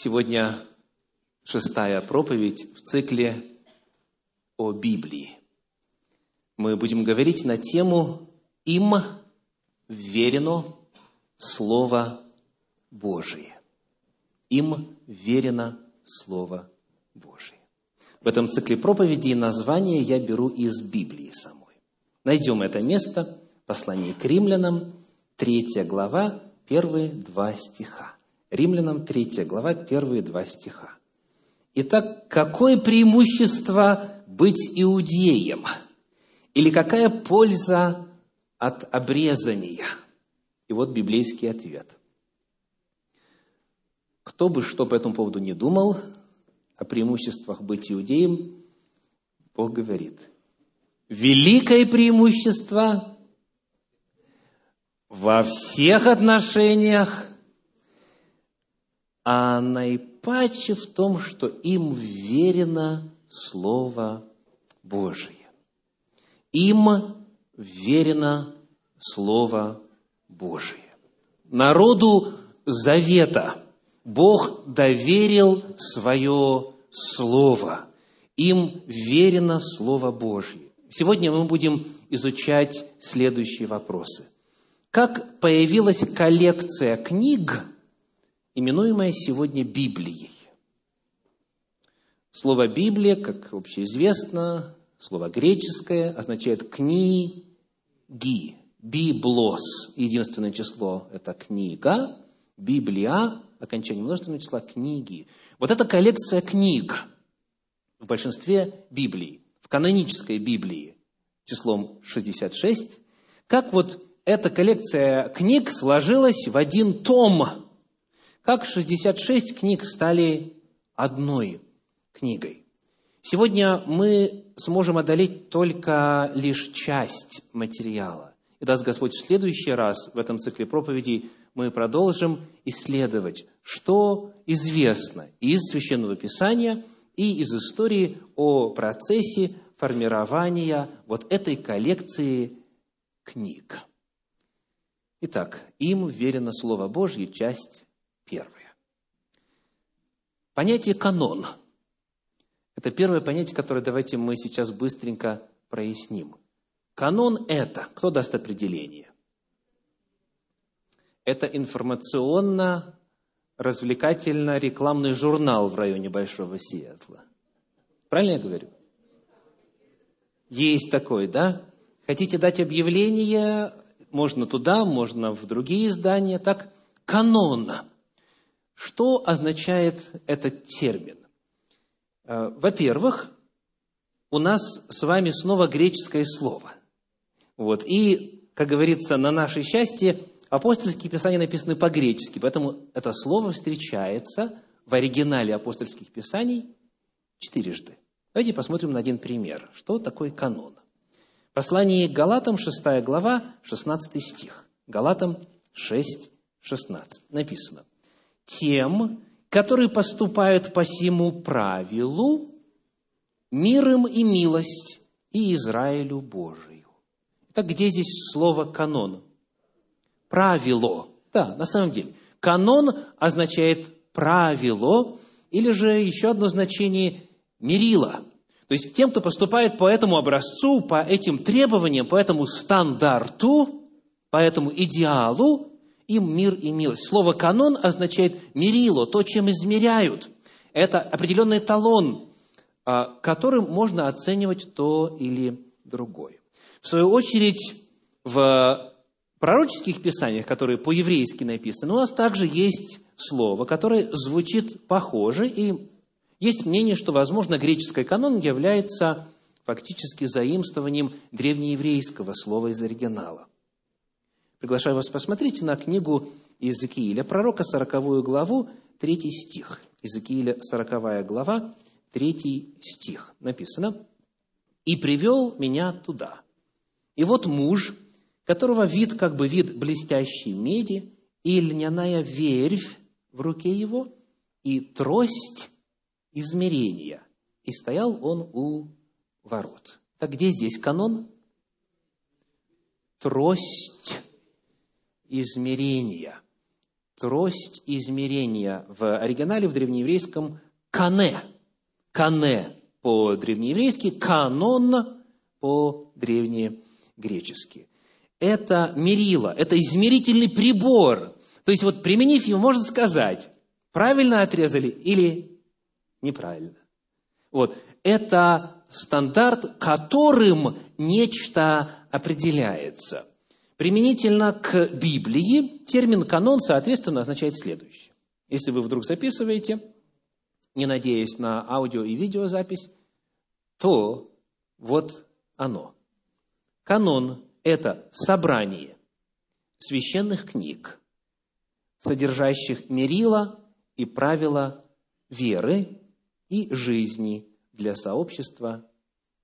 Сегодня шестая проповедь в цикле о Библии. Мы будем говорить на тему «Им верено Слово Божие». Им верено Слово Божие. В этом цикле проповедей название я беру из Библии самой. Найдем это место, послание к римлянам, третья глава, первые два стиха. Римлянам 3 глава, первые два стиха. Итак, какое преимущество быть иудеем? Или какая польза от обрезания? И вот библейский ответ. Кто бы что по этому поводу не думал о преимуществах быть иудеем, Бог говорит, великое преимущество во всех отношениях а наипаче в том, что им верено Слово Божие. Им верено Слово Божие. Народу Завета Бог доверил свое Слово. Им верено Слово Божье. Сегодня мы будем изучать следующие вопросы. Как появилась коллекция книг – именуемая сегодня Библией. Слово «Библия», как общеизвестно, слово греческое, означает «книги», «библос», единственное число – это книга, «библия», окончание множественного числа – книги. Вот эта коллекция книг в большинстве Библий, в канонической Библии числом 66, как вот эта коллекция книг сложилась в один том – как 66 книг стали одной книгой. Сегодня мы сможем одолеть только лишь часть материала. И даст Господь в следующий раз в этом цикле проповедей мы продолжим исследовать, что известно из Священного Писания и из истории о процессе формирования вот этой коллекции книг. Итак, им верено Слово Божье, часть Первое. Понятие «канон» – это первое понятие, которое давайте мы сейчас быстренько проясним. Канон – это, кто даст определение? Это информационно-развлекательно-рекламный журнал в районе Большого Сиэтла. Правильно я говорю? Есть такой, да? Хотите дать объявление, можно туда, можно в другие издания, так? Канон – что означает этот термин? Э, во-первых, у нас с вами снова греческое слово. Вот. И, как говорится, на наше счастье, апостольские писания написаны по-гречески, поэтому это слово встречается в оригинале апостольских писаний четырежды. Давайте посмотрим на один пример. Что такое канон? Послание к Галатам, 6 глава, 16 стих. Галатам 6, 16. Написано тем, которые поступают по всему правилу, мир им и милость и Израилю Божию. Так где здесь слово «канон»? Правило. Да, на самом деле. Канон означает правило, или же еще одно значение – мерило. То есть тем, кто поступает по этому образцу, по этим требованиям, по этому стандарту, по этому идеалу, им мир и милость. Слово «канон» означает мерило, то, чем измеряют. Это определенный талон, а, которым можно оценивать то или другое. В свою очередь, в пророческих писаниях, которые по-еврейски написаны, у нас также есть слово, которое звучит похоже, и есть мнение, что, возможно, греческий канон является фактически заимствованием древнееврейского слова из оригинала. Приглашаю вас посмотреть на книгу Иезекииля, пророка, 40 главу, 3 стих. Иезекииля, 40 глава, 3 стих. Написано, «И привел меня туда. И вот муж, которого вид как бы вид блестящей меди, и льняная вервь в руке его, и трость измерения. И стоял он у ворот». Так где здесь канон? Трость измерения. трость измерения. В оригинале, в древнееврейском, кане. Кане по-древнееврейски, канон по-древнегречески. Это мерило, это измерительный прибор. То есть, вот применив его, можно сказать, правильно отрезали или неправильно. Вот. Это стандарт, которым нечто определяется. Применительно к Библии термин «канон» соответственно означает следующее. Если вы вдруг записываете, не надеясь на аудио и видеозапись, то вот оно. Канон – это собрание священных книг, содержащих мерила и правила веры и жизни для сообщества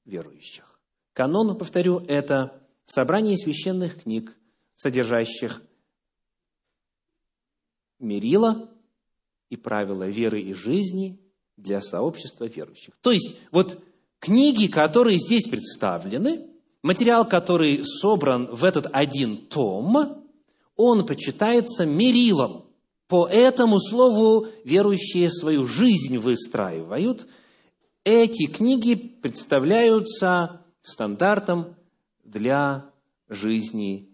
верующих. Канон, повторю, это собрание священных книг, содержащих мерила и правила веры и жизни для сообщества верующих. То есть, вот книги, которые здесь представлены, материал, который собран в этот один том, он почитается мерилом. По этому слову верующие свою жизнь выстраивают. Эти книги представляются стандартом для жизни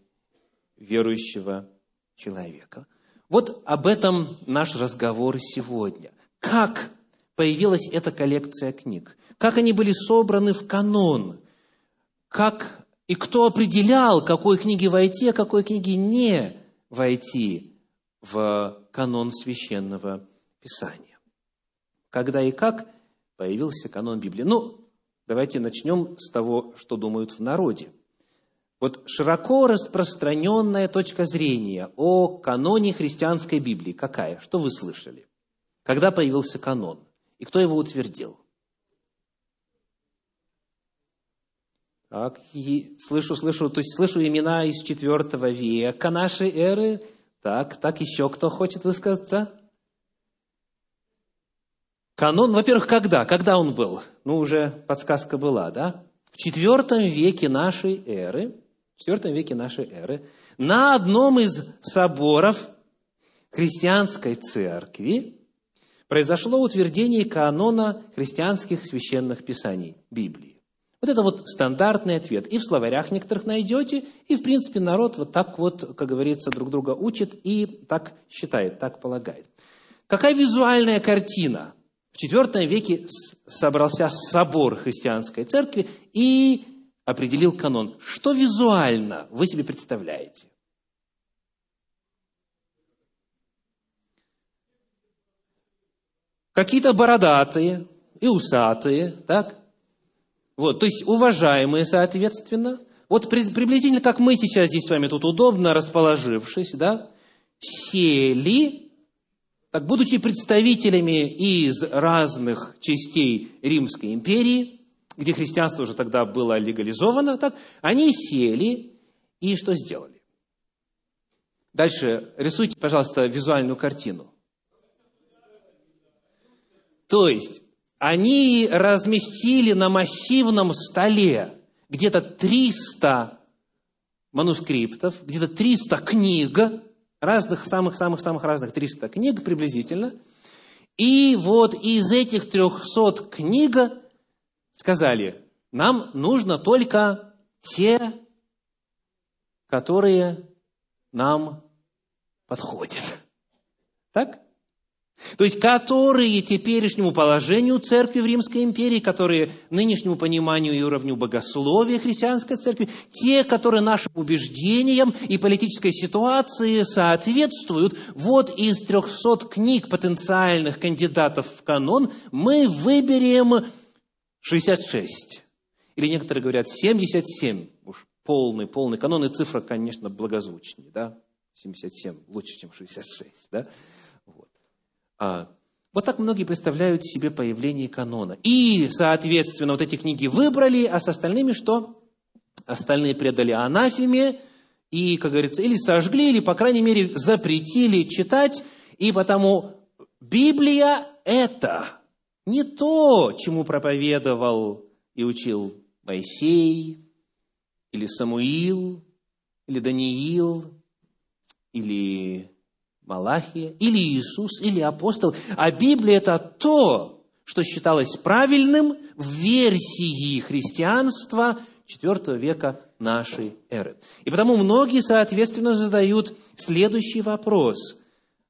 верующего человека. Вот об этом наш разговор сегодня. Как появилась эта коллекция книг? Как они были собраны в канон? Как и кто определял, какой книги войти, а какой книги не войти в канон священного Писания? Когда и как появился канон Библии? Ну, Давайте начнем с того, что думают в народе. Вот широко распространенная точка зрения о каноне христианской Библии какая? Что вы слышали? Когда появился канон? И кто его утвердил? Так, и слышу, слышу, то есть слышу имена из четвертого века нашей эры. Так, так, еще кто хочет высказаться? Канон, во-первых, когда? Когда он был? Ну, уже подсказка была, да? В четвертом веке нашей эры, в четвертом веке нашей эры, на одном из соборов христианской церкви произошло утверждение канона христианских священных писаний Библии. Вот это вот стандартный ответ. И в словарях некоторых найдете, и, в принципе, народ вот так вот, как говорится, друг друга учит и так считает, так полагает. Какая визуальная картина в IV веке собрался собор христианской церкви и определил канон. Что визуально вы себе представляете? Какие-то бородатые и усатые, так? Вот, то есть уважаемые, соответственно. Вот приблизительно как мы сейчас здесь с вами тут удобно расположившись, да, сели так, будучи представителями из разных частей Римской империи, где христианство уже тогда было легализовано, так, они сели и что сделали? Дальше рисуйте, пожалуйста, визуальную картину. То есть, они разместили на массивном столе где-то 300 манускриптов, где-то 300 книг, разных, самых-самых-самых разных 300 книг приблизительно. И вот из этих 300 книг сказали, нам нужно только те, которые нам подходят. Так? То есть, которые теперешнему положению церкви в Римской империи, которые нынешнему пониманию и уровню богословия христианской церкви, те, которые нашим убеждениям и политической ситуации соответствуют, вот из 300 книг потенциальных кандидатов в канон мы выберем 66. Или некоторые говорят 77. Уж полный, полный канон. И цифра, конечно, благозвучнее. Да? 77 лучше, чем 66. Да? А, вот так многие представляют себе появление канона. И, соответственно, вот эти книги выбрали, а с остальными что? Остальные предали анафеме и, как говорится, или сожгли, или, по крайней мере, запретили читать. И потому Библия – это не то, чему проповедовал и учил Моисей, или Самуил, или Даниил, или Малахия, или Иисус, или апостол, а Библия – это то, что считалось правильным в версии христианства IV века нашей эры. И потому многие, соответственно, задают следующий вопрос.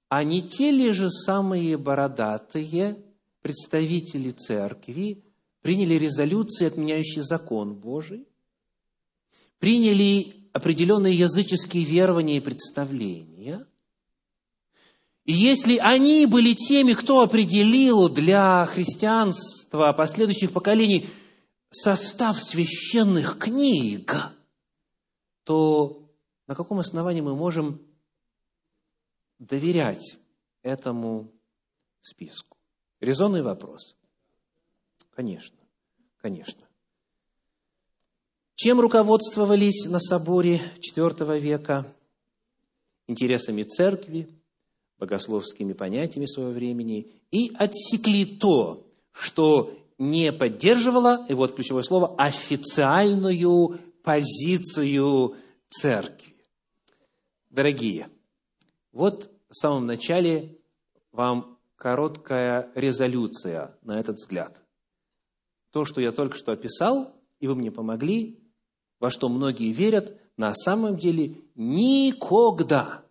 А не те ли же самые бородатые представители церкви приняли резолюции, отменяющие закон Божий, приняли определенные языческие верования и представления. И если они были теми, кто определил для христианства последующих поколений состав священных книг, то на каком основании мы можем доверять этому списку? Резонный вопрос. Конечно, конечно. Чем руководствовались на соборе IV века? Интересами церкви, богословскими понятиями своего времени и отсекли то, что не поддерживало, и вот ключевое слово, официальную позицию церкви. Дорогие, вот в самом начале вам короткая резолюция на этот взгляд. То, что я только что описал, и вы мне помогли, во что многие верят, на самом деле никогда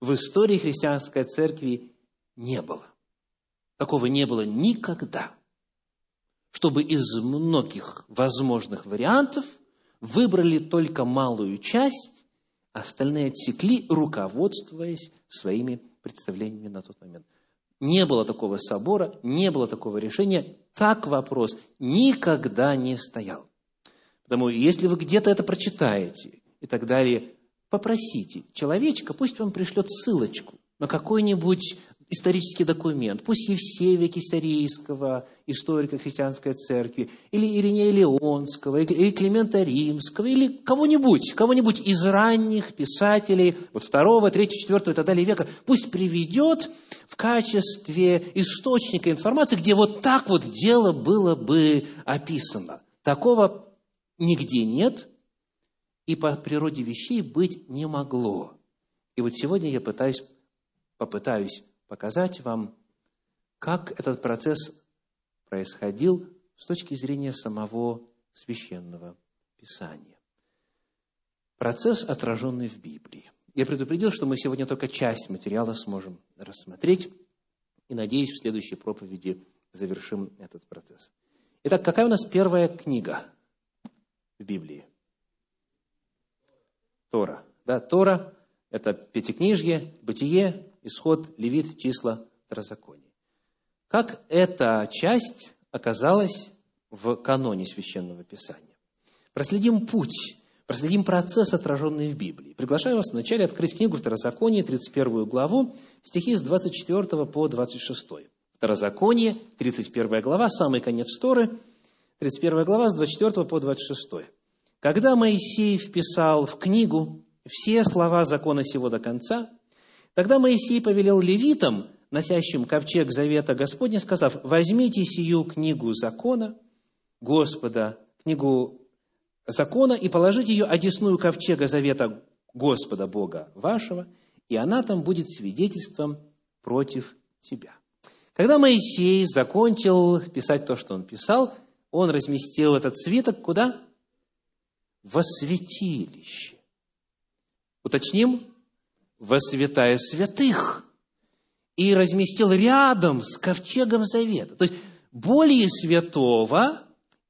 в истории христианской церкви не было. Такого не было никогда. Чтобы из многих возможных вариантов выбрали только малую часть, остальные отсекли, руководствуясь своими представлениями на тот момент. Не было такого собора, не было такого решения, так вопрос никогда не стоял. Потому если вы где-то это прочитаете и так далее, попросите человечка, пусть вам пришлет ссылочку на какой-нибудь исторический документ, пусть Евсевия Кисарийского, историка христианской церкви, или Иринея Леонского, или Климента Римского, или кого-нибудь, кого-нибудь из ранних писателей, вот второго, третьего, четвертого и так далее века, пусть приведет в качестве источника информации, где вот так вот дело было бы описано. Такого нигде нет и по природе вещей быть не могло. И вот сегодня я пытаюсь, попытаюсь показать вам, как этот процесс происходил с точки зрения самого священного писания. Процесс, отраженный в Библии. Я предупредил, что мы сегодня только часть материала сможем рассмотреть, и, надеюсь, в следующей проповеди завершим этот процесс. Итак, какая у нас первая книга – в Библии? Тора. Да, Тора – это Пятикнижье, Бытие, Исход, Левит, Числа, Второзаконие. Как эта часть оказалась в каноне Священного Писания? Проследим путь, проследим процесс, отраженный в Библии. Приглашаю вас вначале открыть книгу Второзаконие, 31 главу, стихи с 24 по 26. Второзаконие, 31 глава, самый конец Торы – 31 глава, с 24 по 26. «Когда Моисей вписал в книгу все слова закона сего до конца, тогда Моисей повелел левитам, носящим ковчег завета Господня, сказав, «Возьмите сию книгу закона Господа, книгу закона, и положите ее одесную ковчега завета Господа Бога вашего, и она там будет свидетельством против тебя». Когда Моисей закончил писать то, что он писал – он разместил этот свиток куда? Во святилище. Уточним, во святая святых. И разместил рядом с ковчегом завета. То есть, более святого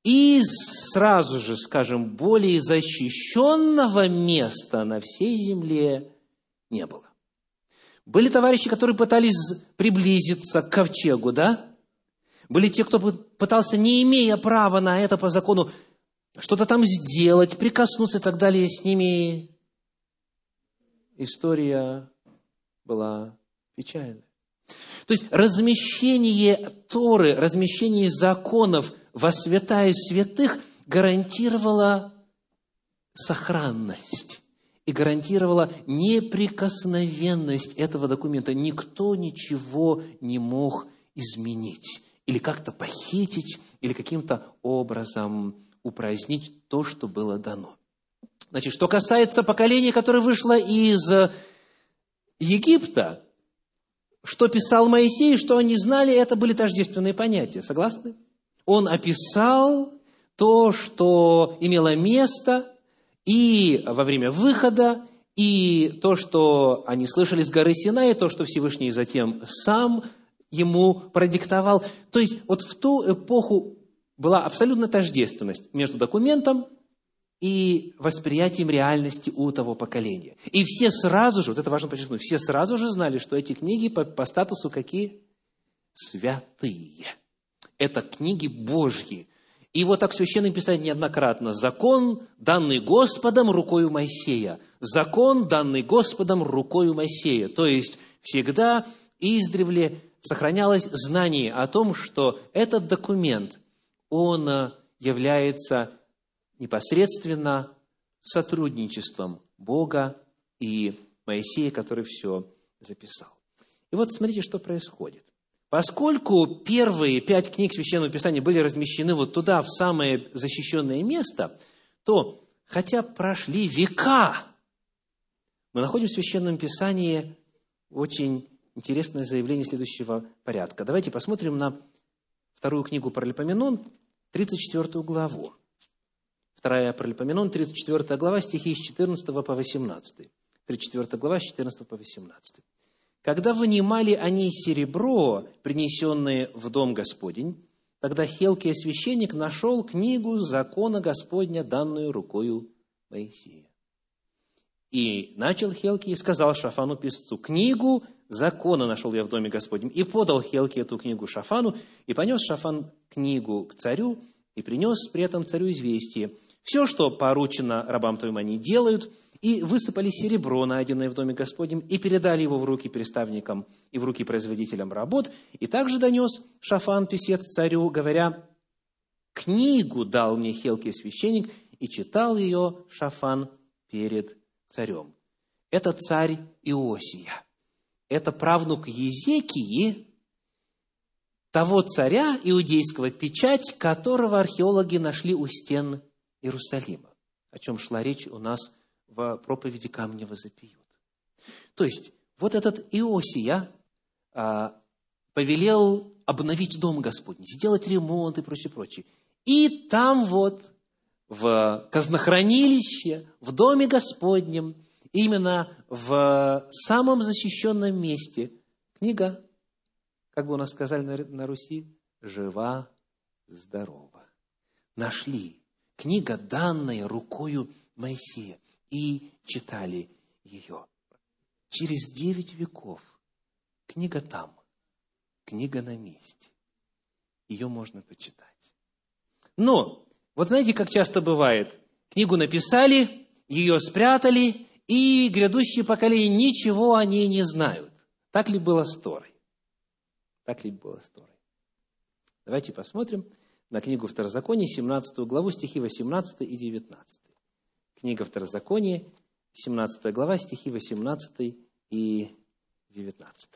и сразу же, скажем, более защищенного места на всей земле не было. Были товарищи, которые пытались приблизиться к ковчегу, да? Были те, кто пытался, не имея права на это по закону, что-то там сделать, прикоснуться и так далее. С ними история была печальная. То есть размещение Торы, размещение законов во святая святых гарантировало сохранность и гарантировала неприкосновенность этого документа. Никто ничего не мог изменить или как-то похитить, или каким-то образом упразднить то, что было дано. Значит, что касается поколения, которое вышло из Египта, что писал Моисей, что они знали, это были тождественные понятия. Согласны? Он описал то, что имело место и во время выхода, и то, что они слышали с горы Сина, и то, что Всевышний затем сам ему продиктовал. То есть вот в ту эпоху была абсолютная тождественность между документом и восприятием реальности у того поколения. И все сразу же, вот это важно подчеркнуть, все сразу же знали, что эти книги по, по статусу какие? Святые. Это книги Божьи. И вот так Священное Писание неоднократно. Закон, данный Господом рукою Моисея. Закон, данный Господом рукою Моисея. То есть, всегда издревле сохранялось знание о том, что этот документ, он э, является непосредственно сотрудничеством Бога и Моисея, который все записал. И вот смотрите, что происходит. Поскольку первые пять книг Священного Писания были размещены вот туда, в самое защищенное место, то, хотя прошли века, мы находим в Священном Писании очень интересное заявление следующего порядка. Давайте посмотрим на вторую книгу Паралипоменон, 34 главу. Вторая Паралипоменон, 34 глава, стихи с 14 по 18. 34 глава, с 14 по 18. «Когда вынимали они серебро, принесенное в дом Господень, тогда Хелкия священник нашел книгу закона Господня, данную рукою Моисея. И начал Хелки и сказал Шафану писцу, книгу закона нашел я в доме Господнем. И подал Хелки эту книгу Шафану, и понес Шафан книгу к царю, и принес при этом царю известие – все, что поручено рабам твоим, они делают, и высыпали серебро, найденное в доме Господнем, и передали его в руки переставникам и в руки производителям работ. И также донес Шафан, писец царю, говоря, «Книгу дал мне Хелкий священник, и читал ее Шафан перед царем». Это царь Иосия. Это правнук Езекии, того царя иудейского, печать которого археологи нашли у стен Иерусалима, о чем шла речь у нас в проповеди камня возопьют. То есть, вот этот Иосия а, повелел обновить дом Господний, сделать ремонт и прочее, прочее. И там вот, в казнохранилище, в доме Господнем, именно в самом защищенном месте, книга, как бы у нас сказали на, на Руси, жива, здорова. Нашли Книга, данная рукою Моисея. И читали ее. Через девять веков книга там, книга на месте. Ее можно почитать. Но, вот знаете, как часто бывает, книгу написали, ее спрятали, и грядущие поколения ничего о ней не знают. Так ли было с Торой? Так ли было с Торой? Давайте посмотрим на книгу Второзакония, 17 главу, стихи 18 и 19. Книга Второзакония, 17 глава, стихи 18 и 19.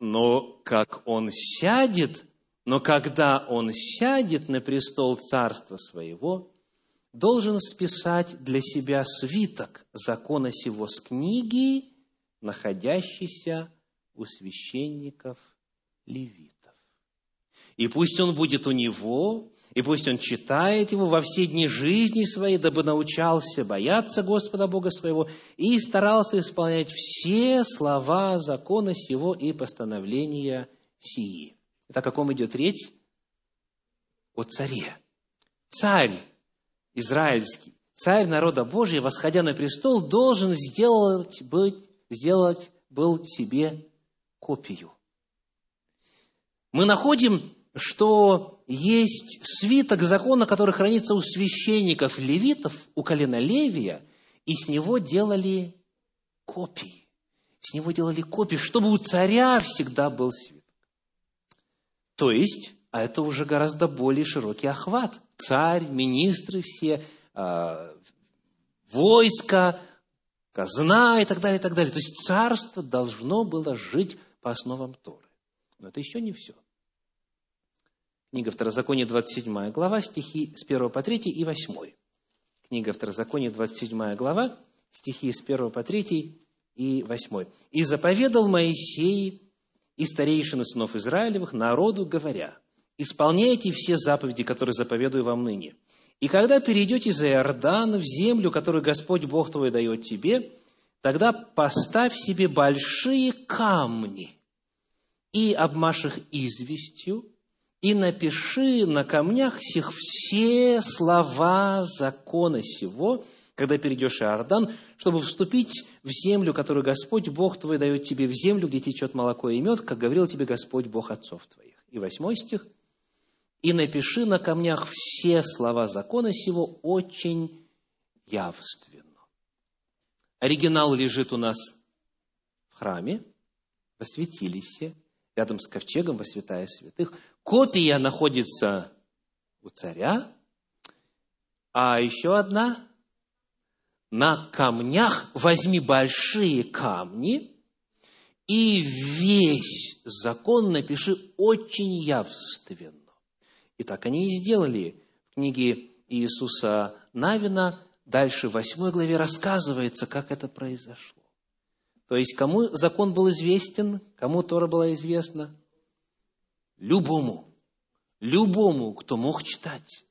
Но как он сядет, но когда он сядет на престол царства своего, должен списать для себя свиток закона сего с книги, находящейся у священников левитов. И пусть он будет у него, и пусть он читает его во все дни жизни своей, дабы научался бояться Господа Бога своего и старался исполнять все слова закона сего и постановления сии. Это о каком идет речь? О царе. Царь израильский, царь народа Божия, восходя на престол, должен сделать, быть, сделать был себе копию мы находим, что есть свиток закона, который хранится у священников левитов, у колена Левия, и с него делали копии. С него делали копии, чтобы у царя всегда был свиток. То есть, а это уже гораздо более широкий охват. Царь, министры все, э, войско, казна и так далее, и так далее. То есть, царство должно было жить по основам Торы. Но это еще не все. Книга Второзакония, 27 глава, стихи с 1 по 3 и 8. Книга Второзакония, 27 глава, стихи с 1 по 3 и 8. «И заповедал Моисей и старейшины сынов Израилевых народу, говоря, «Исполняйте все заповеди, которые заповедую вам ныне. И когда перейдете за Иордан в землю, которую Господь Бог твой дает тебе, тогда поставь себе большие камни и обмажь их известью, и напиши на камнях сих все слова закона сего, когда перейдешь Иордан, чтобы вступить в землю, которую Господь Бог твой дает тебе, в землю, где течет молоко и мед, как говорил тебе Господь Бог отцов твоих. И восьмой стих. «И напиши на камнях все слова закона сего очень явственно». Оригинал лежит у нас в храме, во святилище, рядом с ковчегом во святая святых. Копия находится у царя, а еще одна на камнях возьми большие камни и весь закон напиши очень явственно. И так они и сделали. В книге Иисуса Навина дальше в 8 главе рассказывается, как это произошло. То есть, кому закон был известен, кому Тора была известна? Любому. Любому, кто мог читать.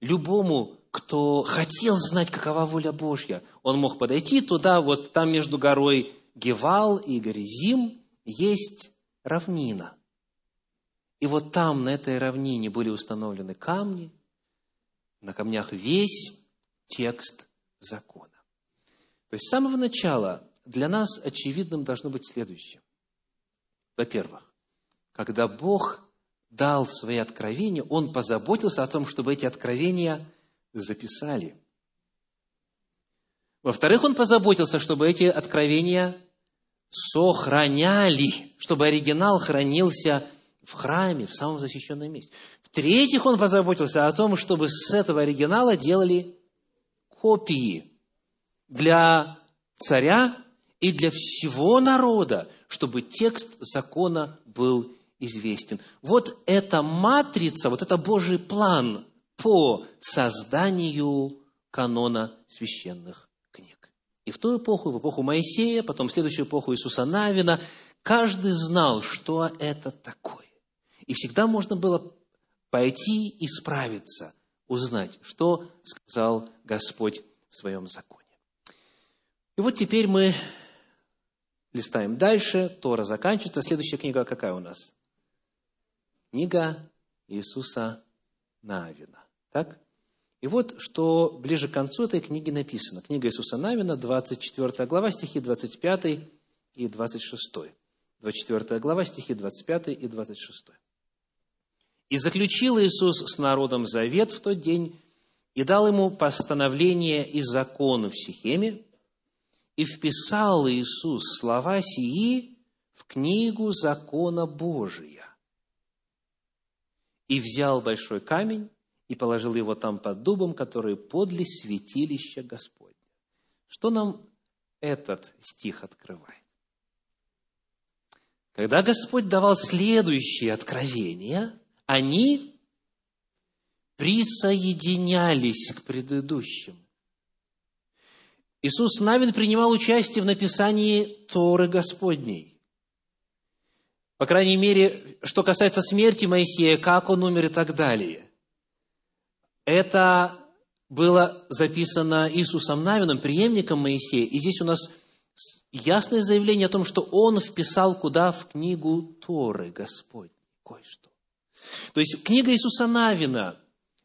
Любому, кто хотел знать, какова воля Божья. Он мог подойти туда, вот там между горой Гевал и Горизим есть равнина. И вот там, на этой равнине, были установлены камни, на камнях весь текст закона. То есть с самого начала для нас очевидным должно быть следующее. Во-первых, когда Бог дал свои откровения, Он позаботился о том, чтобы эти откровения записали. Во-вторых, Он позаботился, чтобы эти откровения сохраняли, чтобы оригинал хранился в храме, в самом защищенном месте. В-третьих, Он позаботился о том, чтобы с этого оригинала делали копии для царя и для всего народа, чтобы текст закона был известен. Вот эта матрица, вот это Божий план по созданию канона священных книг. И в ту эпоху, в эпоху Моисея, потом в следующую эпоху Иисуса Навина, каждый знал, что это такое. И всегда можно было пойти и справиться, узнать, что сказал Господь в своем законе. И вот теперь мы листаем дальше, Тора заканчивается. Следующая книга какая у нас? Книга Иисуса Навина. Так? И вот, что ближе к концу этой книги написано. Книга Иисуса Навина, 24 глава, стихи 25 и 26. 24 глава, стихи 25 и 26. «И заключил Иисус с народом завет в тот день, и дал ему постановление и закон в Сихеме, и вписал Иисус слова сии в книгу закона Божия. И взял большой камень, и положил его там под дубом, который подле святилища Господня. Что нам этот стих открывает? Когда Господь давал следующие откровения, они присоединялись к предыдущим. Иисус Навин принимал участие в написании Торы Господней. По крайней мере, что касается смерти Моисея, как он умер и так далее. Это было записано Иисусом Навином, преемником Моисея. И здесь у нас ясное заявление о том, что он вписал куда? В книгу Торы Господь кое-что. То есть книга Иисуса Навина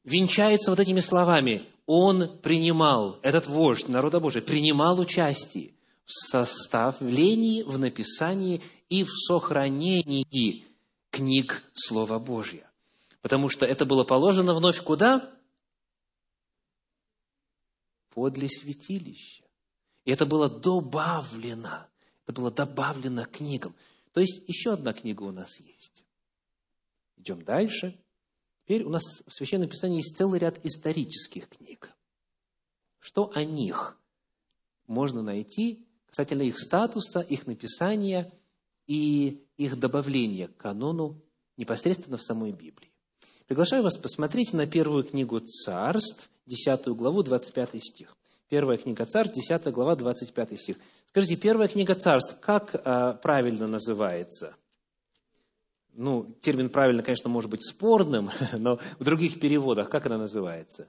венчается вот этими словами. Он принимал, этот вождь народа Божия, принимал участие в составлении, в написании и в сохранении книг Слова Божьего. Потому что это было положено вновь куда? подле святилища. И это было добавлено. Это было добавлено книгам. То есть еще одна книга у нас есть. Идем дальше. Теперь у нас в Священном Писании есть целый ряд исторических книг. Что о них можно найти касательно их статуса, их написания и их добавления к канону непосредственно в самой Библии. Приглашаю вас посмотреть на первую книгу царств, 10 главу, 25 стих. Первая книга Царств, 10 глава, 25 стих. Скажите, первая книга царств, как а, правильно называется? Ну, термин правильно, конечно, может быть спорным, но в других переводах как она называется?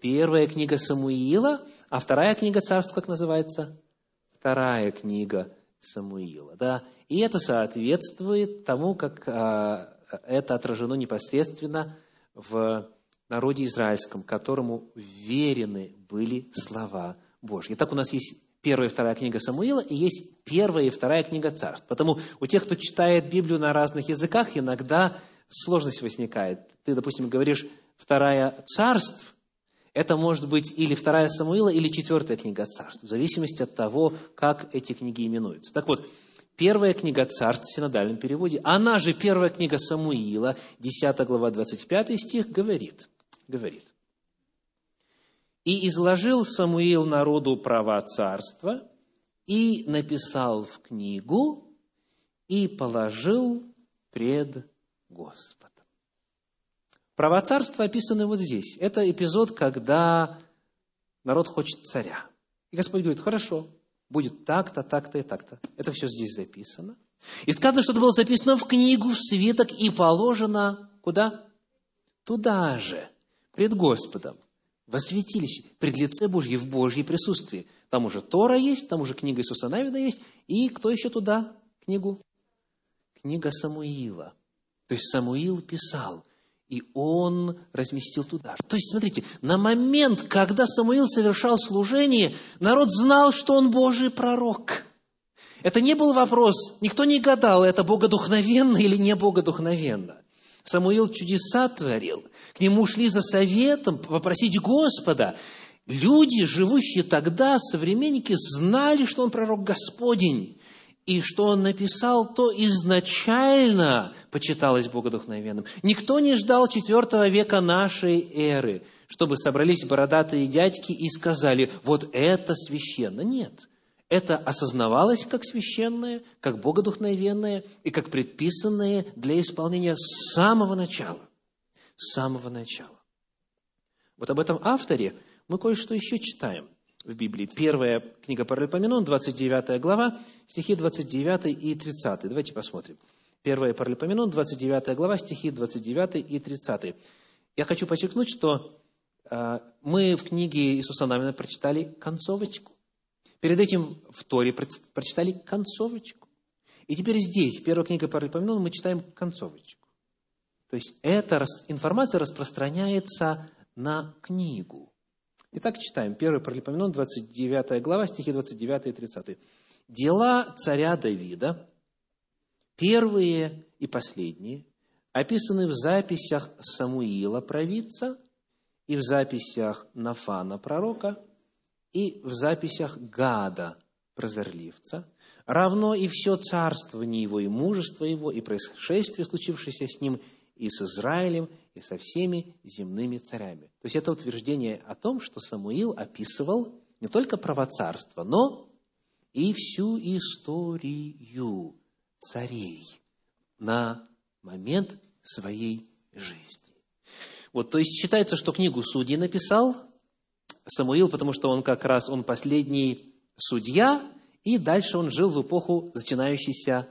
Первая книга Самуила, а вторая книга царств как называется? Вторая книга Самуила. Да? И это соответствует тому, как а, это отражено непосредственно в народе израильском, которому верены были слова Божьи. Итак, у нас есть первая и вторая книга Самуила, и есть первая и вторая книга царств. Потому у тех, кто читает Библию на разных языках, иногда сложность возникает. Ты, допустим, говоришь «вторая царств», это может быть или вторая Самуила, или четвертая книга царств, в зависимости от того, как эти книги именуются. Так вот, первая книга царств в синодальном переводе, она же первая книга Самуила, 10 глава, 25 стих, говорит, говорит, «И изложил Самуил народу права царства, и написал в книгу, и положил пред Господом». Права царства описаны вот здесь. Это эпизод, когда народ хочет царя. И Господь говорит, хорошо, будет так-то, так-то и так-то. Это все здесь записано. И сказано, что это было записано в книгу, в свиток и положено куда? Туда же, пред Господом, во святилище, пред лице Божье, в Божье присутствии. Там уже Тора есть, там уже книга Иисуса Навина есть. И кто еще туда книгу? Книга Самуила. То есть Самуил писал – и он разместил туда. То есть, смотрите, на момент, когда Самуил совершал служение, народ знал, что он Божий пророк. Это не был вопрос, никто не гадал, это богодухновенно или не богодухновенно. Самуил чудеса творил, к нему шли за советом попросить Господа. Люди, живущие тогда, современники, знали, что он пророк Господень. И что он написал, то изначально почиталось богодухновенным. Никто не ждал четвертого века нашей эры, чтобы собрались бородатые дядьки и сказали, вот это священно. Нет. Это осознавалось как священное, как богодухновенное и как предписанное для исполнения с самого начала. С самого начала. Вот об этом авторе мы кое-что еще читаем – в Библии. Первая книга Паралипоменон, 29 глава, стихи 29 и 30. Давайте посмотрим. Первая Паралипоменон, 29 глава, стихи 29 и 30. Я хочу подчеркнуть, что э, мы в книге Иисуса Навина прочитали концовочку. Перед этим в Торе прочитали концовочку. И теперь здесь, первая книга Паралипоменон, мы читаем концовочку. То есть эта информация распространяется на книгу. Итак, читаем. 1 Паралипоменон, 29 глава, стихи 29 и 30. «Дела царя Давида, первые и последние, описаны в записях Самуила, провидца, и в записях Нафана, пророка, и в записях Гада, прозорливца, равно и все царствование его, и мужество его, и происшествие, случившееся с ним, и с Израилем, и со всеми земными царями. То есть это утверждение о том, что Самуил описывал не только правоцарство, но и всю историю царей на момент своей жизни. Вот, то есть считается, что книгу Судьи написал Самуил, потому что он как раз, он последний судья, и дальше он жил в эпоху начинающейся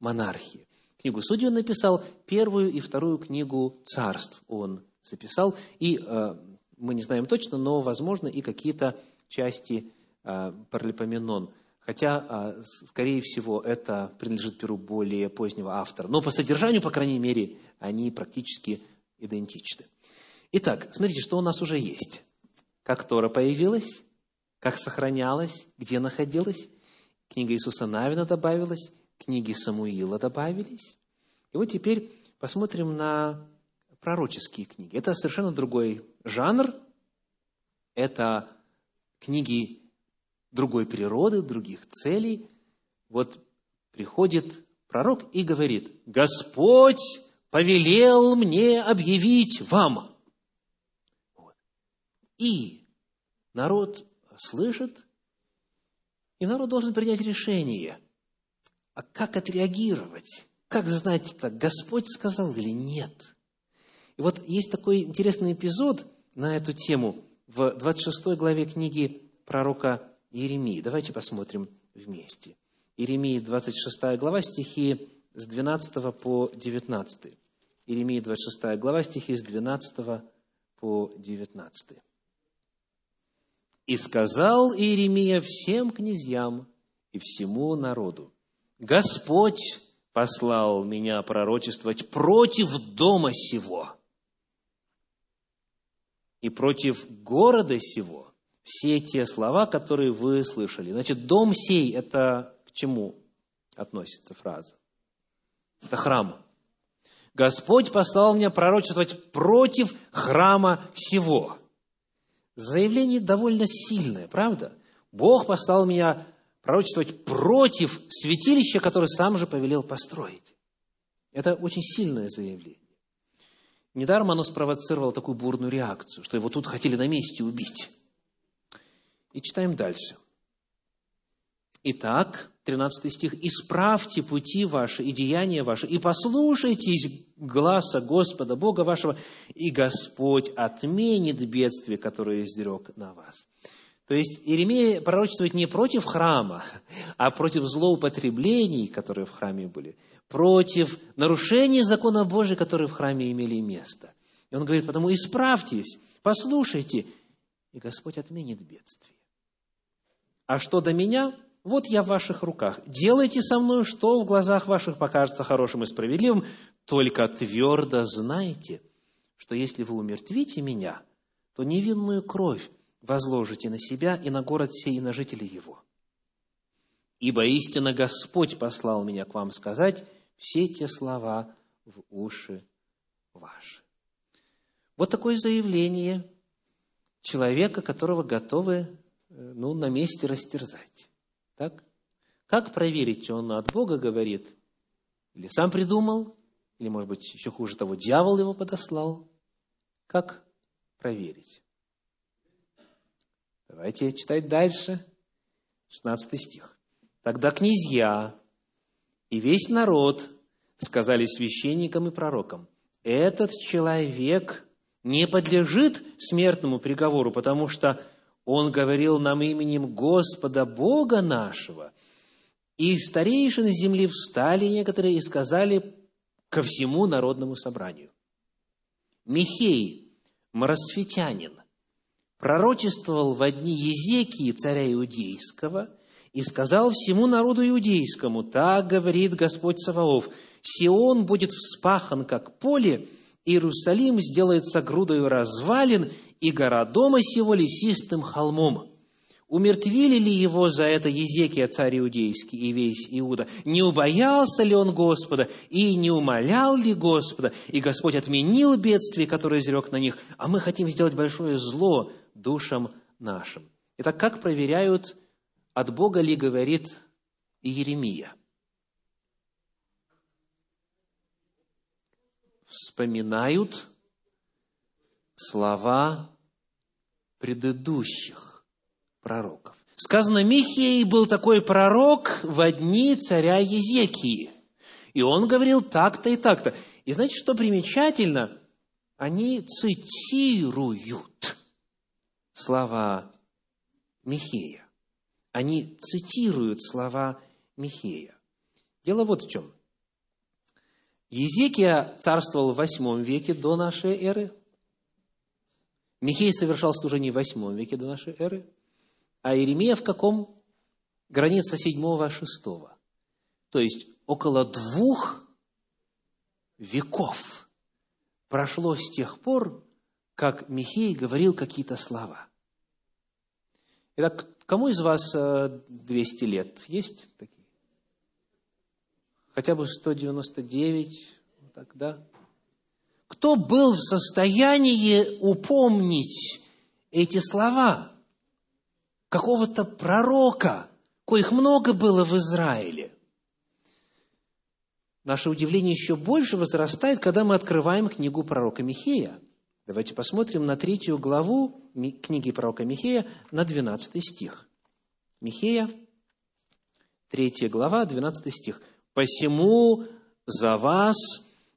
монархии. Книгу Судей он написал, первую и вторую книгу царств он записал, и э, мы не знаем точно, но, возможно, и какие-то части э, Паралипоменон. Хотя, э, скорее всего, это принадлежит перу более позднего автора. Но по содержанию, по крайней мере, они практически идентичны. Итак, смотрите, что у нас уже есть. Как Тора появилась, как сохранялась, где находилась. Книга Иисуса Навина добавилась, книги Самуила добавились. И вот теперь посмотрим на пророческие книги. Это совершенно другой жанр, это книги другой природы, других целей. Вот приходит пророк и говорит, Господь повелел мне объявить вам. И народ слышит, и народ должен принять решение – а как отреагировать? Как знать это, Господь сказал или нет? И вот есть такой интересный эпизод на эту тему в 26 главе книги пророка Иеремии. Давайте посмотрим вместе. Иеремия 26 глава, стихи с 12 по 19. Иеремия 26 глава, стихи с 12 по 19. «И сказал Иеремия всем князьям и всему народу, Господь послал меня пророчествовать против дома сего и против города сего все те слова, которые вы слышали. Значит, дом сей – это к чему относится фраза? Это храм. Господь послал меня пророчествовать против храма сего. Заявление довольно сильное, правда? Бог послал меня пророчествовать против святилища, которое сам же повелел построить. Это очень сильное заявление. Недаром оно спровоцировало такую бурную реакцию, что его тут хотели на месте убить. И читаем дальше. Итак, 13 стих. «Исправьте пути ваши и деяния ваши, и послушайтесь гласа Господа, Бога вашего, и Господь отменит бедствие, которое изрек на вас». То есть Иеремия пророчествует не против храма, а против злоупотреблений, которые в храме были, против нарушений закона Божия, которые в храме имели место. И он говорит, потому исправьтесь, послушайте, и Господь отменит бедствие. А что до меня, вот я в ваших руках. Делайте со мной, что в глазах ваших покажется хорошим и справедливым, только твердо знайте, что если вы умертвите меня, то невинную кровь возложите на себя и на город сей, и на жителей его. Ибо истинно Господь послал меня к вам сказать все те слова в уши ваши. Вот такое заявление человека, которого готовы э, ну, на месте растерзать. Так? Как проверить, он от Бога говорит, или сам придумал, или, может быть, еще хуже того, дьявол его подослал? Как проверить? Давайте читать дальше. 16 стих. Тогда князья и весь народ сказали священникам и пророкам, этот человек не подлежит смертному приговору, потому что он говорил нам именем Господа Бога нашего. И старейшины земли встали некоторые и сказали ко всему народному собранию. Михей, моросфетянин, пророчествовал в одни Езекии, царя Иудейского, и сказал всему народу иудейскому, так говорит Господь Саваоф, Сион будет вспахан, как поле, Иерусалим сделается грудою развалин, и гора дома сего лесистым холмом. Умертвили ли его за это Езекия, царь иудейский, и весь Иуда? Не убоялся ли он Господа, и не умолял ли Господа? И Господь отменил бедствие, которое изрек на них, а мы хотим сделать большое зло душам нашим. Итак, как проверяют, от Бога ли говорит Иеремия? Вспоминают слова предыдущих пророков. Сказано, Михей был такой пророк в дни царя Езекии. И он говорил так-то и так-то. И знаете, что примечательно? Они цитируют слова Михея. Они цитируют слова Михея. Дело вот в чем. Езекия царствовал в восьмом веке до нашей эры. Михей совершал служение в восьмом веке до нашей эры. А Иеремия в каком? Граница седьмого, шестого. То есть около двух веков прошло с тех пор, как Михей говорил какие-то слова. Итак, кому из вас 200 э, лет? Есть такие? Хотя бы 199, так, да? Кто был в состоянии упомнить эти слова? Какого-то пророка, коих много было в Израиле. Наше удивление еще больше возрастает, когда мы открываем книгу пророка Михея – Давайте посмотрим на третью главу книги пророка Михея, на 12 стих. Михея, третья глава, 12 стих. «Посему за вас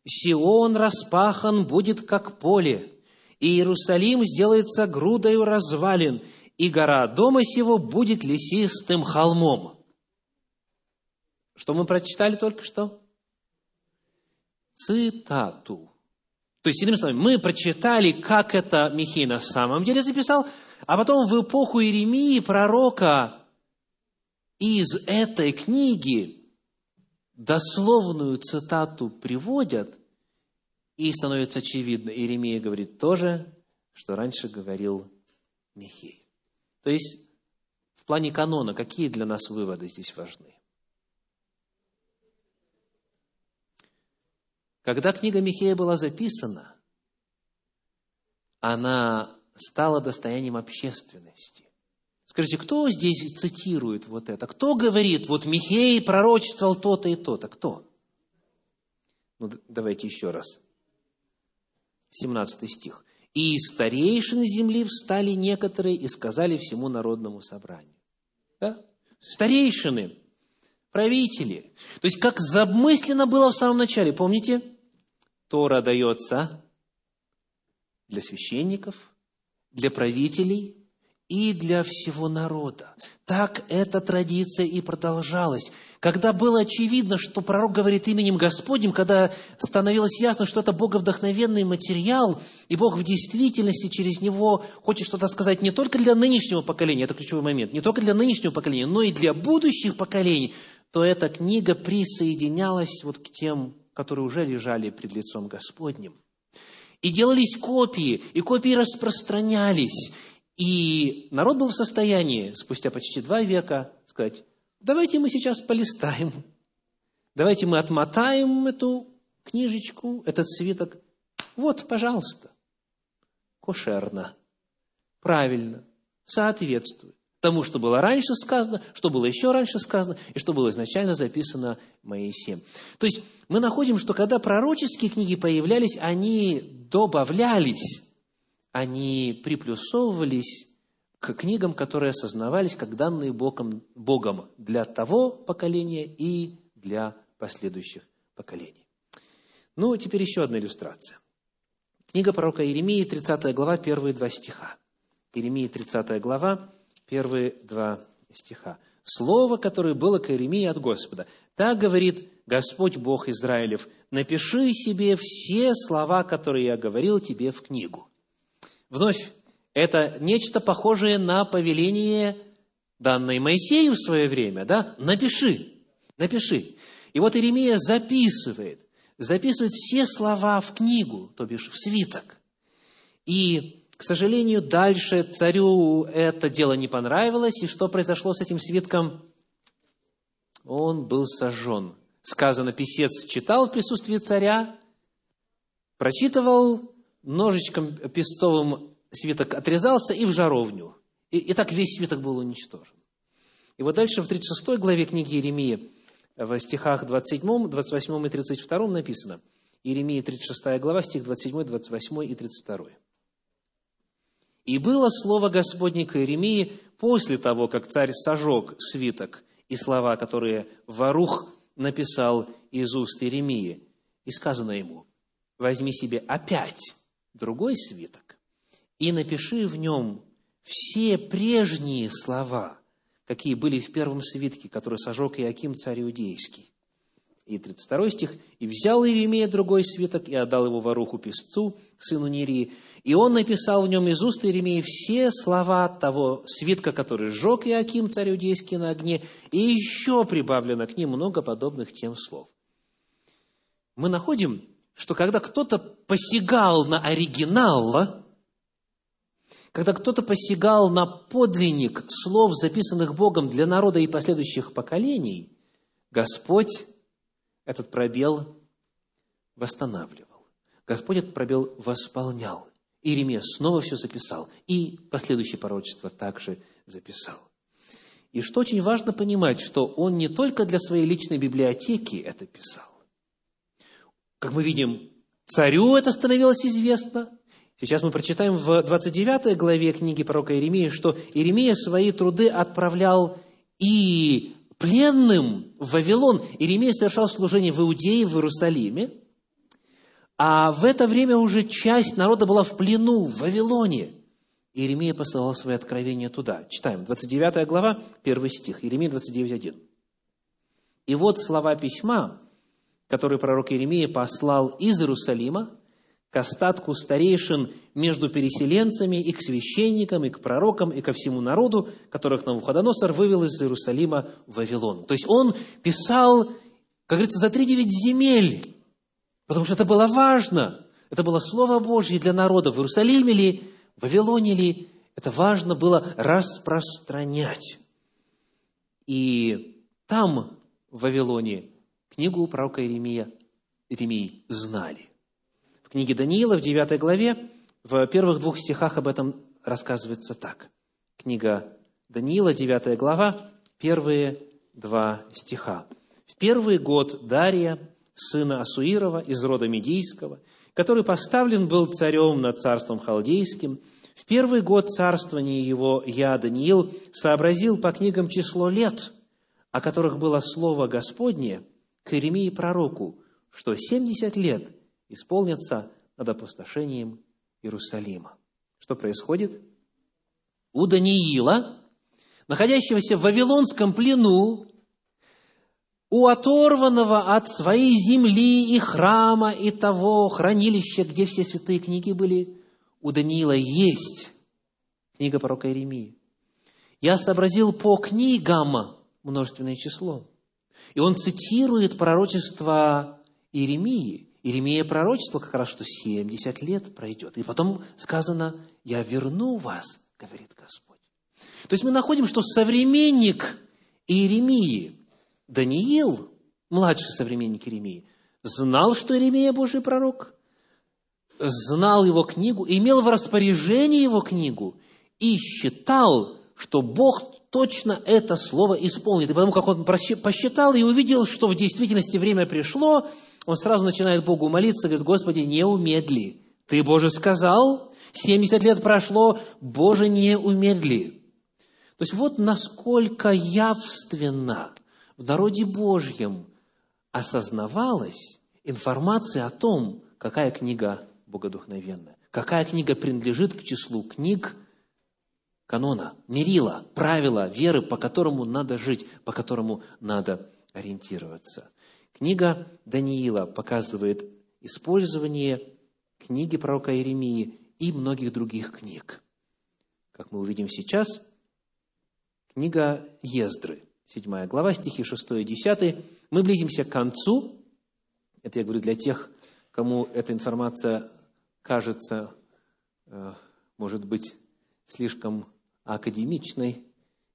Сион распахан будет, как поле, и Иерусалим сделается грудою развалин, и гора дома сего будет лесистым холмом». Что мы прочитали только что? Цитату. То есть, иными словами, мы прочитали, как это Михей на самом деле записал, а потом в эпоху Иеремии, пророка, из этой книги дословную цитату приводят, и становится очевидно, Иеремия говорит то же, что раньше говорил Михей. То есть, в плане канона, какие для нас выводы здесь важны? Когда книга Михея была записана, она стала достоянием общественности. Скажите, кто здесь цитирует вот это? Кто говорит, вот Михей пророчествовал то-то и то-то? Кто? Ну, давайте еще раз. 17 стих. «И из старейшин земли встали некоторые и сказали всему народному собранию». Да? Старейшины, правители. То есть, как замыслено было в самом начале. Помните? Тора дается для священников, для правителей и для всего народа. Так эта традиция и продолжалась. Когда было очевидно, что пророк говорит именем Господним, когда становилось ясно, что это боговдохновенный материал, и Бог в действительности через него хочет что-то сказать не только для нынешнего поколения, это ключевой момент, не только для нынешнего поколения, но и для будущих поколений, то эта книга присоединялась вот к тем, которые уже лежали пред лицом Господним. И делались копии, и копии распространялись. И народ был в состоянии спустя почти два века сказать, давайте мы сейчас полистаем, давайте мы отмотаем эту книжечку, этот свиток. Вот, пожалуйста, кошерно, правильно, соответствует тому, что было раньше сказано, что было еще раньше сказано, и что было изначально записано Моисеем. То есть мы находим, что когда пророческие книги появлялись, они добавлялись, они приплюсовывались к книгам, которые осознавались как данные Богом, Богом для того поколения и для последующих поколений. Ну, теперь еще одна иллюстрация. Книга пророка Иеремии, 30 глава, первые два стиха. Иеремии, 30 глава, первые два стиха. Слово, которое было к Иеремии от Господа. Так говорит Господь Бог Израилев, напиши себе все слова, которые я говорил тебе в книгу. Вновь, это нечто похожее на повеление, данное Моисею в свое время, да? Напиши, напиши. И вот Иеремия записывает, записывает все слова в книгу, то бишь в свиток. И к сожалению, дальше царю это дело не понравилось, и что произошло с этим свитком? Он был сожжен. Сказано, писец читал в присутствии царя, прочитывал, ножичком песцовым свиток отрезался и в жаровню. И, и так весь свиток был уничтожен. И вот дальше в 36 главе книги Иеремии, в стихах 27, 28 и 32 написано, Иеремия 36 глава, стих 27, 28 и 32. И было слово Господне к Иеремии после того, как царь сожег свиток и слова, которые Варух написал из уст Иеремии. И сказано ему, возьми себе опять другой свиток и напиши в нем все прежние слова, какие были в первом свитке, который сожег Иаким, царь Иудейский. И 32 стих. «И взял Иеремия другой свиток и отдал его воруху песцу, сыну Нерии, и он написал в нем из уст Иеремии все слова того свитка, который сжег Иаким, царь Иудейский, на огне, и еще прибавлено к ним много подобных тем слов». Мы находим, что когда кто-то посягал на оригинал, когда кто-то посягал на подлинник слов, записанных Богом для народа и последующих поколений, Господь этот пробел восстанавливал. Господь этот пробел восполнял. Иеремия снова все записал. И последующее пророчество также записал. И что очень важно понимать, что он не только для своей личной библиотеки это писал. Как мы видим, царю это становилось известно. Сейчас мы прочитаем в 29 главе книги пророка Иеремии, что Иеремия свои труды отправлял и пленным в Вавилон. Иеремия совершал служение в Иудее, в Иерусалиме, а в это время уже часть народа была в плену в Вавилоне. Иеремия посылал свои откровения туда. Читаем, 29 глава, 1 стих, Иеремия 29, 1. И вот слова письма, которые пророк Иеремия послал из Иерусалима к остатку старейшин между переселенцами и к священникам, и к пророкам, и ко всему народу, которых Навуходоносор вывел из Иерусалима в Вавилон. То есть он писал, как говорится, за три девять земель, потому что это было важно. Это было Слово Божье для народа в Иерусалиме ли, в Вавилоне ли. Это важно было распространять. И там, в Вавилоне, книгу пророка Иеремия, Иеремии знали. В книге Даниила, в 9 главе, в первых двух стихах об этом рассказывается так. Книга Даниила, 9 глава, первые два стиха. В первый год Дария, сына Асуирова из рода Медийского, который поставлен был царем над царством халдейским, в первый год царствования его я, Даниил, сообразил по книгам число лет, о которых было слово Господне к Иеремии пророку, что семьдесят лет исполнятся над опустошением Иерусалима. Что происходит? У Даниила, находящегося в Вавилонском плену, у оторванного от своей земли и храма, и того хранилища, где все святые книги были, у Даниила есть книга пророка Иеремии. Я сообразил по книгам множественное число. И он цитирует пророчество Иеремии. Иеремия пророчество как раз, что 70 лет пройдет. И потом сказано, я верну вас, говорит Господь. То есть мы находим, что современник Иеремии, Даниил, младший современник Иеремии, знал, что Иеремия Божий пророк, знал его книгу, имел в распоряжении его книгу и считал, что Бог точно это слово исполнит. И потому как он посчитал и увидел, что в действительности время пришло, он сразу начинает Богу молиться, говорит, Господи, не умедли. Ты, Боже, сказал, 70 лет прошло, Боже, не умедли. То есть вот насколько явственно в народе Божьем осознавалась информация о том, какая книга богодухновенная, какая книга принадлежит к числу книг канона, мерила, правила веры, по которому надо жить, по которому надо ориентироваться. Книга Даниила показывает использование книги пророка Иеремии и многих других книг. Как мы увидим сейчас, книга Ездры, 7 глава, стихи 6 и 10. Мы близимся к концу. Это я говорю для тех, кому эта информация кажется, э, может быть, слишком академичной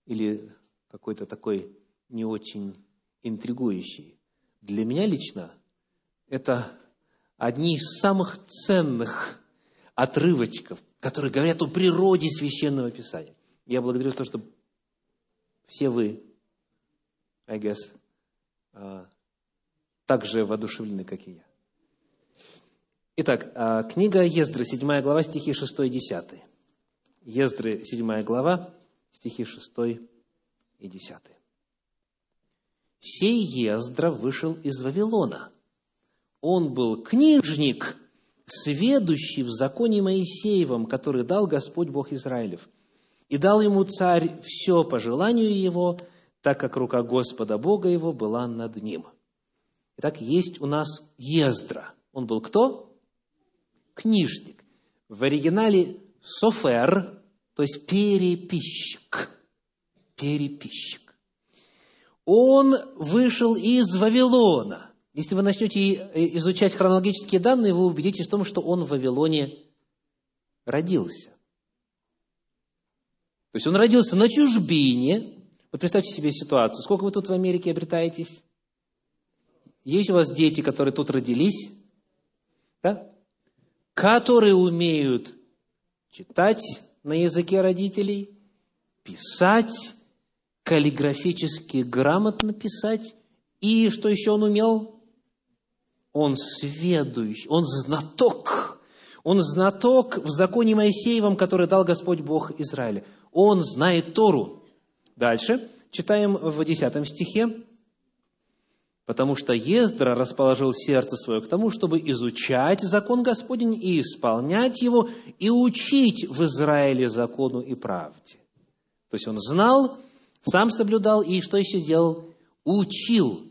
или какой-то такой не очень интригующей. Для меня лично это одни из самых ценных отрывочков, которые говорят о природе священного писания. Я благодарю за то, что все вы, I guess, а, так же воодушевлены, как и я. Итак, а, книга Ездры, 7 глава, стихи 6 и 10. Ездры, 7 глава, стихи 6 и 10 сей Ездра вышел из Вавилона. Он был книжник, сведущий в законе Моисеевом, который дал Господь Бог Израилев. И дал ему царь все по желанию его, так как рука Господа Бога его была над ним. Итак, есть у нас Ездра. Он был кто? Книжник. В оригинале софер, то есть переписчик. Переписчик он вышел из Вавилона. Если вы начнете изучать хронологические данные, вы убедитесь в том, что он в Вавилоне родился. То есть он родился на чужбине. Вот представьте себе ситуацию. Сколько вы тут в Америке обретаетесь? Есть у вас дети, которые тут родились? Да? Которые умеют читать на языке родителей, писать, каллиграфически грамотно писать. И что еще он умел? Он сведущий, он знаток. Он знаток в законе Моисеевом, который дал Господь Бог Израиля. Он знает Тору. Дальше читаем в 10 стихе. «Потому что Ездра расположил сердце свое к тому, чтобы изучать закон Господень и исполнять его, и учить в Израиле закону и правде». То есть он знал, сам соблюдал и что еще сделал? Учил.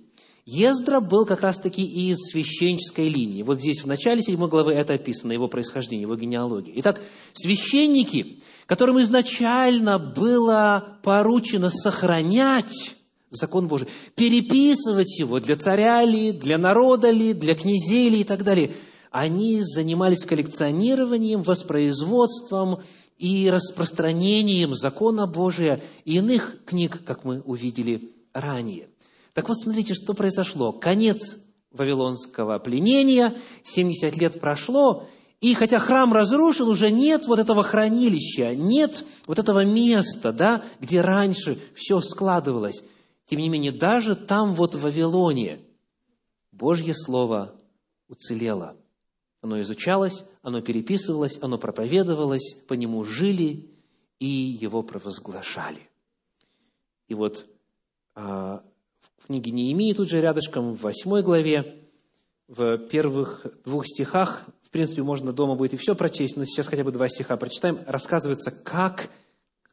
Ездра был как раз-таки из священнической линии. Вот здесь в начале 7 главы это описано, его происхождение, его генеалогия. Итак, священники, которым изначально было поручено сохранять закон Божий, переписывать его для царя ли, для народа ли, для князей ли и так далее, они занимались коллекционированием, воспроизводством и распространением закона Божия и иных книг, как мы увидели ранее. Так вот, смотрите, что произошло. Конец вавилонского пленения, 70 лет прошло, и хотя храм разрушен, уже нет вот этого хранилища, нет вот этого места, да, где раньше все складывалось. Тем не менее, даже там вот в Вавилоне Божье Слово уцелело. Оно изучалось, оно переписывалось, оно проповедовалось, по нему жили и его провозглашали. И вот а, в книге Неемии, тут же рядышком, в восьмой главе, в первых двух стихах, в принципе, можно дома будет и все прочесть, но сейчас хотя бы два стиха прочитаем, рассказывается, как,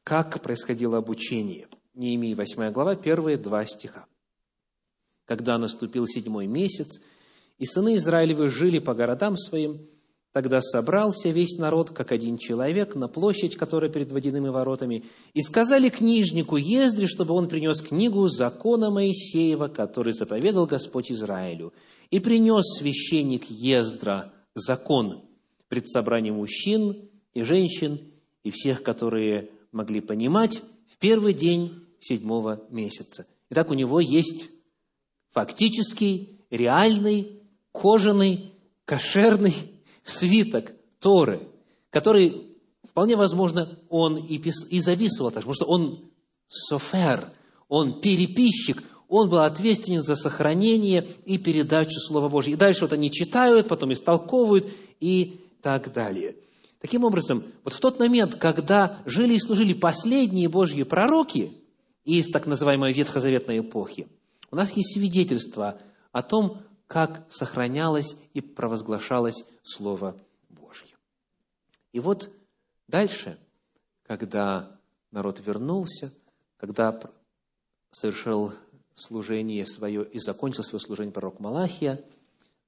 как происходило обучение. Неемии, восьмая глава, первые два стиха. «Когда наступил седьмой месяц, и сыны Израилевы жили по городам своим, Тогда собрался весь народ, как один человек, на площадь, которая перед водяными воротами, и сказали книжнику Ездре, чтобы он принес книгу закона Моисеева, который заповедал Господь Израилю. И принес священник Ездра закон пред собранием мужчин и женщин, и всех, которые могли понимать, в первый день седьмого месяца. Итак, у него есть фактический, реальный, кожаный, кошерный свиток Торы, который, вполне возможно, он и, пис, и записывал, потому что он софер, он переписчик, он был ответственен за сохранение и передачу Слова Божьего. И дальше вот они читают, потом истолковывают и так далее. Таким образом, вот в тот момент, когда жили и служили последние Божьи пророки из так называемой ветхозаветной эпохи, у нас есть свидетельство о том, как сохранялось и провозглашалось Слово Божье. И вот дальше, когда народ вернулся, когда совершил служение свое и закончил свое служение пророк Малахия,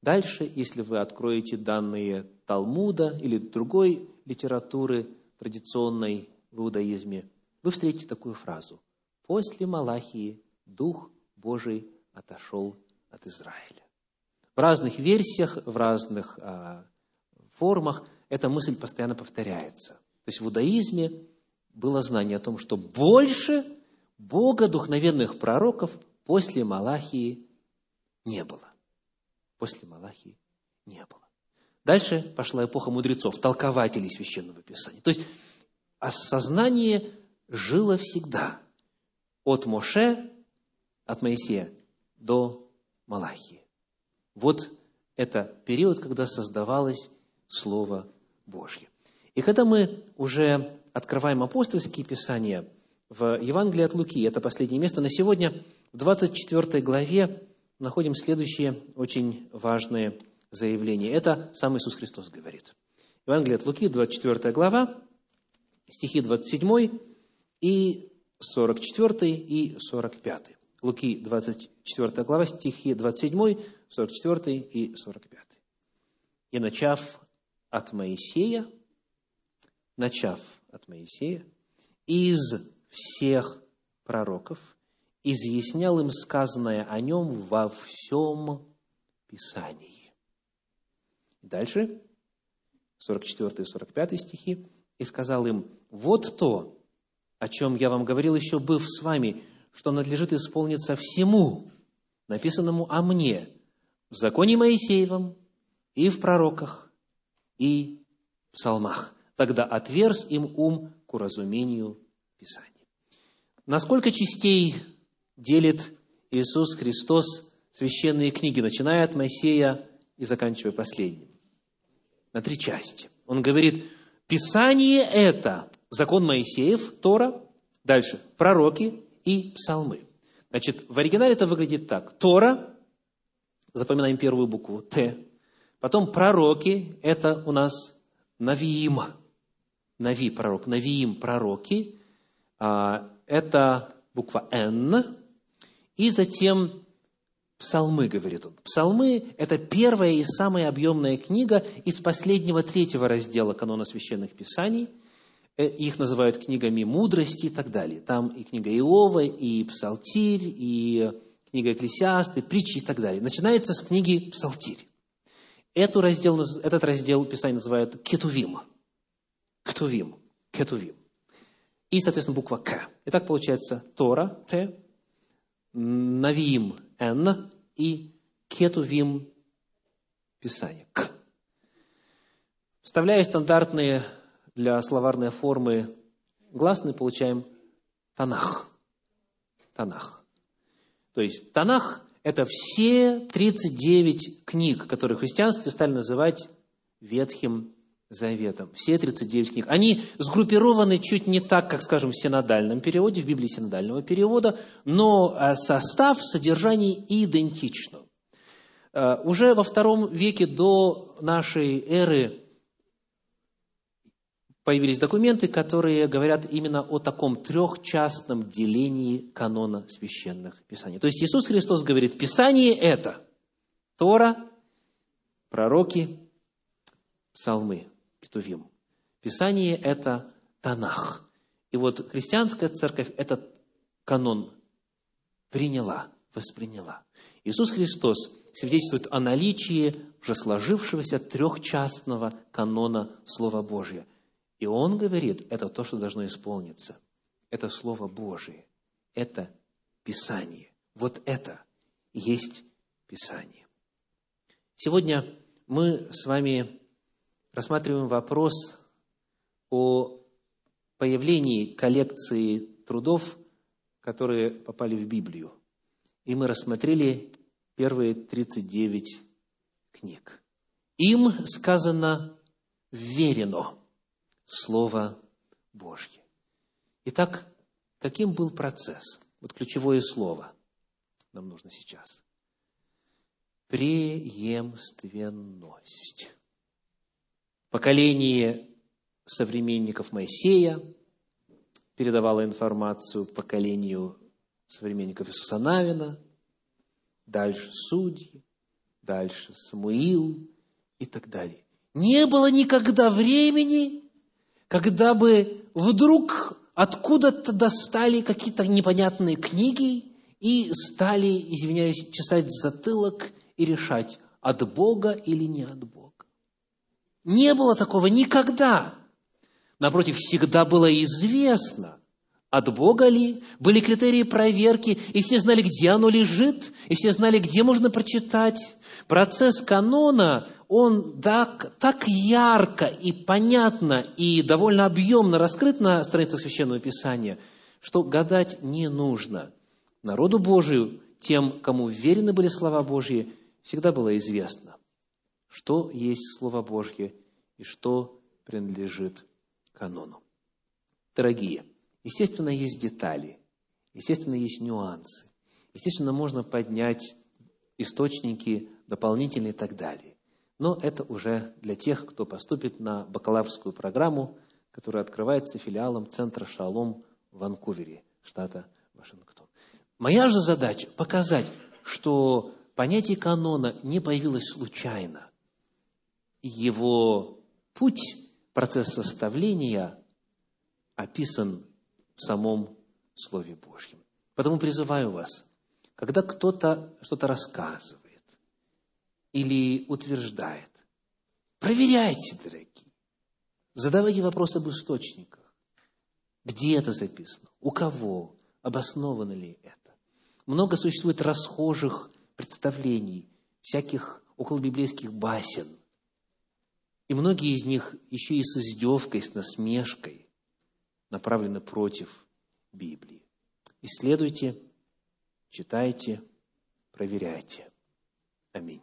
дальше, если вы откроете данные Талмуда или другой литературы традиционной в иудаизме, вы встретите такую фразу. «После Малахии Дух Божий отошел от Израиля». В разных версиях, в разных а, формах эта мысль постоянно повторяется. То есть в иудаизме было знание о том, что больше богодухновенных пророков после Малахии не было. После Малахии не было. Дальше пошла эпоха мудрецов, толкователей Священного Писания. То есть осознание жило всегда. От Моше, от Моисея до Малахии. Вот это период, когда создавалось Слово Божье. И когда мы уже открываем апостольские писания в Евангелии от Луки, это последнее место на сегодня, в 24 главе находим следующее очень важное заявление. Это сам Иисус Христос говорит. Евангелие от Луки, 24 глава, стихи 27 и 44 и 45. Луки, 24 глава, стихи 27, 44 и 45. «И начав от Моисея, начав от Моисея, из всех пророков, изъяснял им сказанное о нем во всем Писании». Дальше, 44 и 45 стихи, «И сказал им, вот то, о чем я вам говорил еще, быв с вами, что надлежит исполниться всему, написанному о мне, в законе Моисеевом и в пророках и в псалмах. Тогда отверз им ум к уразумению Писания. Насколько частей делит Иисус Христос священные книги, начиная от Моисея и заканчивая последним? На три части. Он говорит, Писание – это закон Моисеев, Тора, дальше пророки и псалмы. Значит, в оригинале это выглядит так. Тора Запоминаем первую букву Т. Потом пророки, это у нас Навиим. Нави, пророк. Навиим, пророки. А, это буква Н. И затем Псалмы, говорит он. Псалмы – это первая и самая объемная книга из последнего третьего раздела канона священных писаний. Э, их называют книгами мудрости и так далее. Там и книга Иова, и Псалтирь, и книга Экклесиасты, притчи и так далее. Начинается с книги Псалтирь. Эту раздел, этот раздел Писания называют Кетувим. Ктувим. Кетувим. И, соответственно, буква К. Итак, получается Тора, Т, Навиим, Н и Кетувим, Писание, К. Вставляя стандартные для словарной формы гласные, получаем Танах. Танах. То есть Танах – это все 39 книг, которые в христианстве стали называть Ветхим Заветом. Все 39 книг. Они сгруппированы чуть не так, как, скажем, в синодальном переводе, в Библии синодального перевода, но э, состав, содержание идентично. Э, уже во втором веке до нашей эры появились документы, которые говорят именно о таком трехчастном делении канона священных писаний. То есть Иисус Христос говорит, Писание – это Тора, пророки, псалмы. Ктувим. Писание – это Танах. И вот христианская церковь этот канон приняла, восприняла. Иисус Христос свидетельствует о наличии уже сложившегося трехчастного канона Слова Божия. И Он говорит, это то, что должно исполниться. Это Слово Божие. Это Писание. Вот это есть Писание. Сегодня мы с вами рассматриваем вопрос о появлении коллекции трудов, которые попали в Библию. И мы рассмотрели первые 39 книг. Им сказано «верено» Слово Божье. Итак, каким был процесс? Вот ключевое слово нам нужно сейчас. Преемственность поколение современников Моисея передавало информацию поколению современников Иисуса Навина, дальше судьи, дальше Самуил и так далее. Не было никогда времени, когда бы вдруг откуда-то достали какие-то непонятные книги и стали, извиняюсь, чесать затылок и решать, от Бога или не от Бога. Не было такого никогда. Напротив, всегда было известно, от Бога ли, были критерии проверки, и все знали, где оно лежит, и все знали, где можно прочитать. Процесс канона, он так, так ярко и понятно, и довольно объемно раскрыт на страницах Священного Писания, что гадать не нужно. Народу Божию, тем, кому верены были слова Божьи, всегда было известно что есть Слово Божье и что принадлежит канону. Дорогие, естественно, есть детали, естественно, есть нюансы, естественно, можно поднять источники дополнительные и так далее. Но это уже для тех, кто поступит на бакалаврскую программу, которая открывается филиалом Центра «Шалом» в Ванкувере, штата Вашингтон. Моя же задача – показать, что понятие канона не появилось случайно его путь, процесс составления описан в самом Слове Божьем. Потому призываю вас, когда кто-то что-то рассказывает или утверждает, проверяйте, дорогие. Задавайте вопросы об источниках. Где это записано? У кого? Обосновано ли это? Много существует расхожих представлений, всяких околобиблейских басен, и многие из них еще и с издевкой, с насмешкой направлены против Библии. Исследуйте, читайте, проверяйте. Аминь.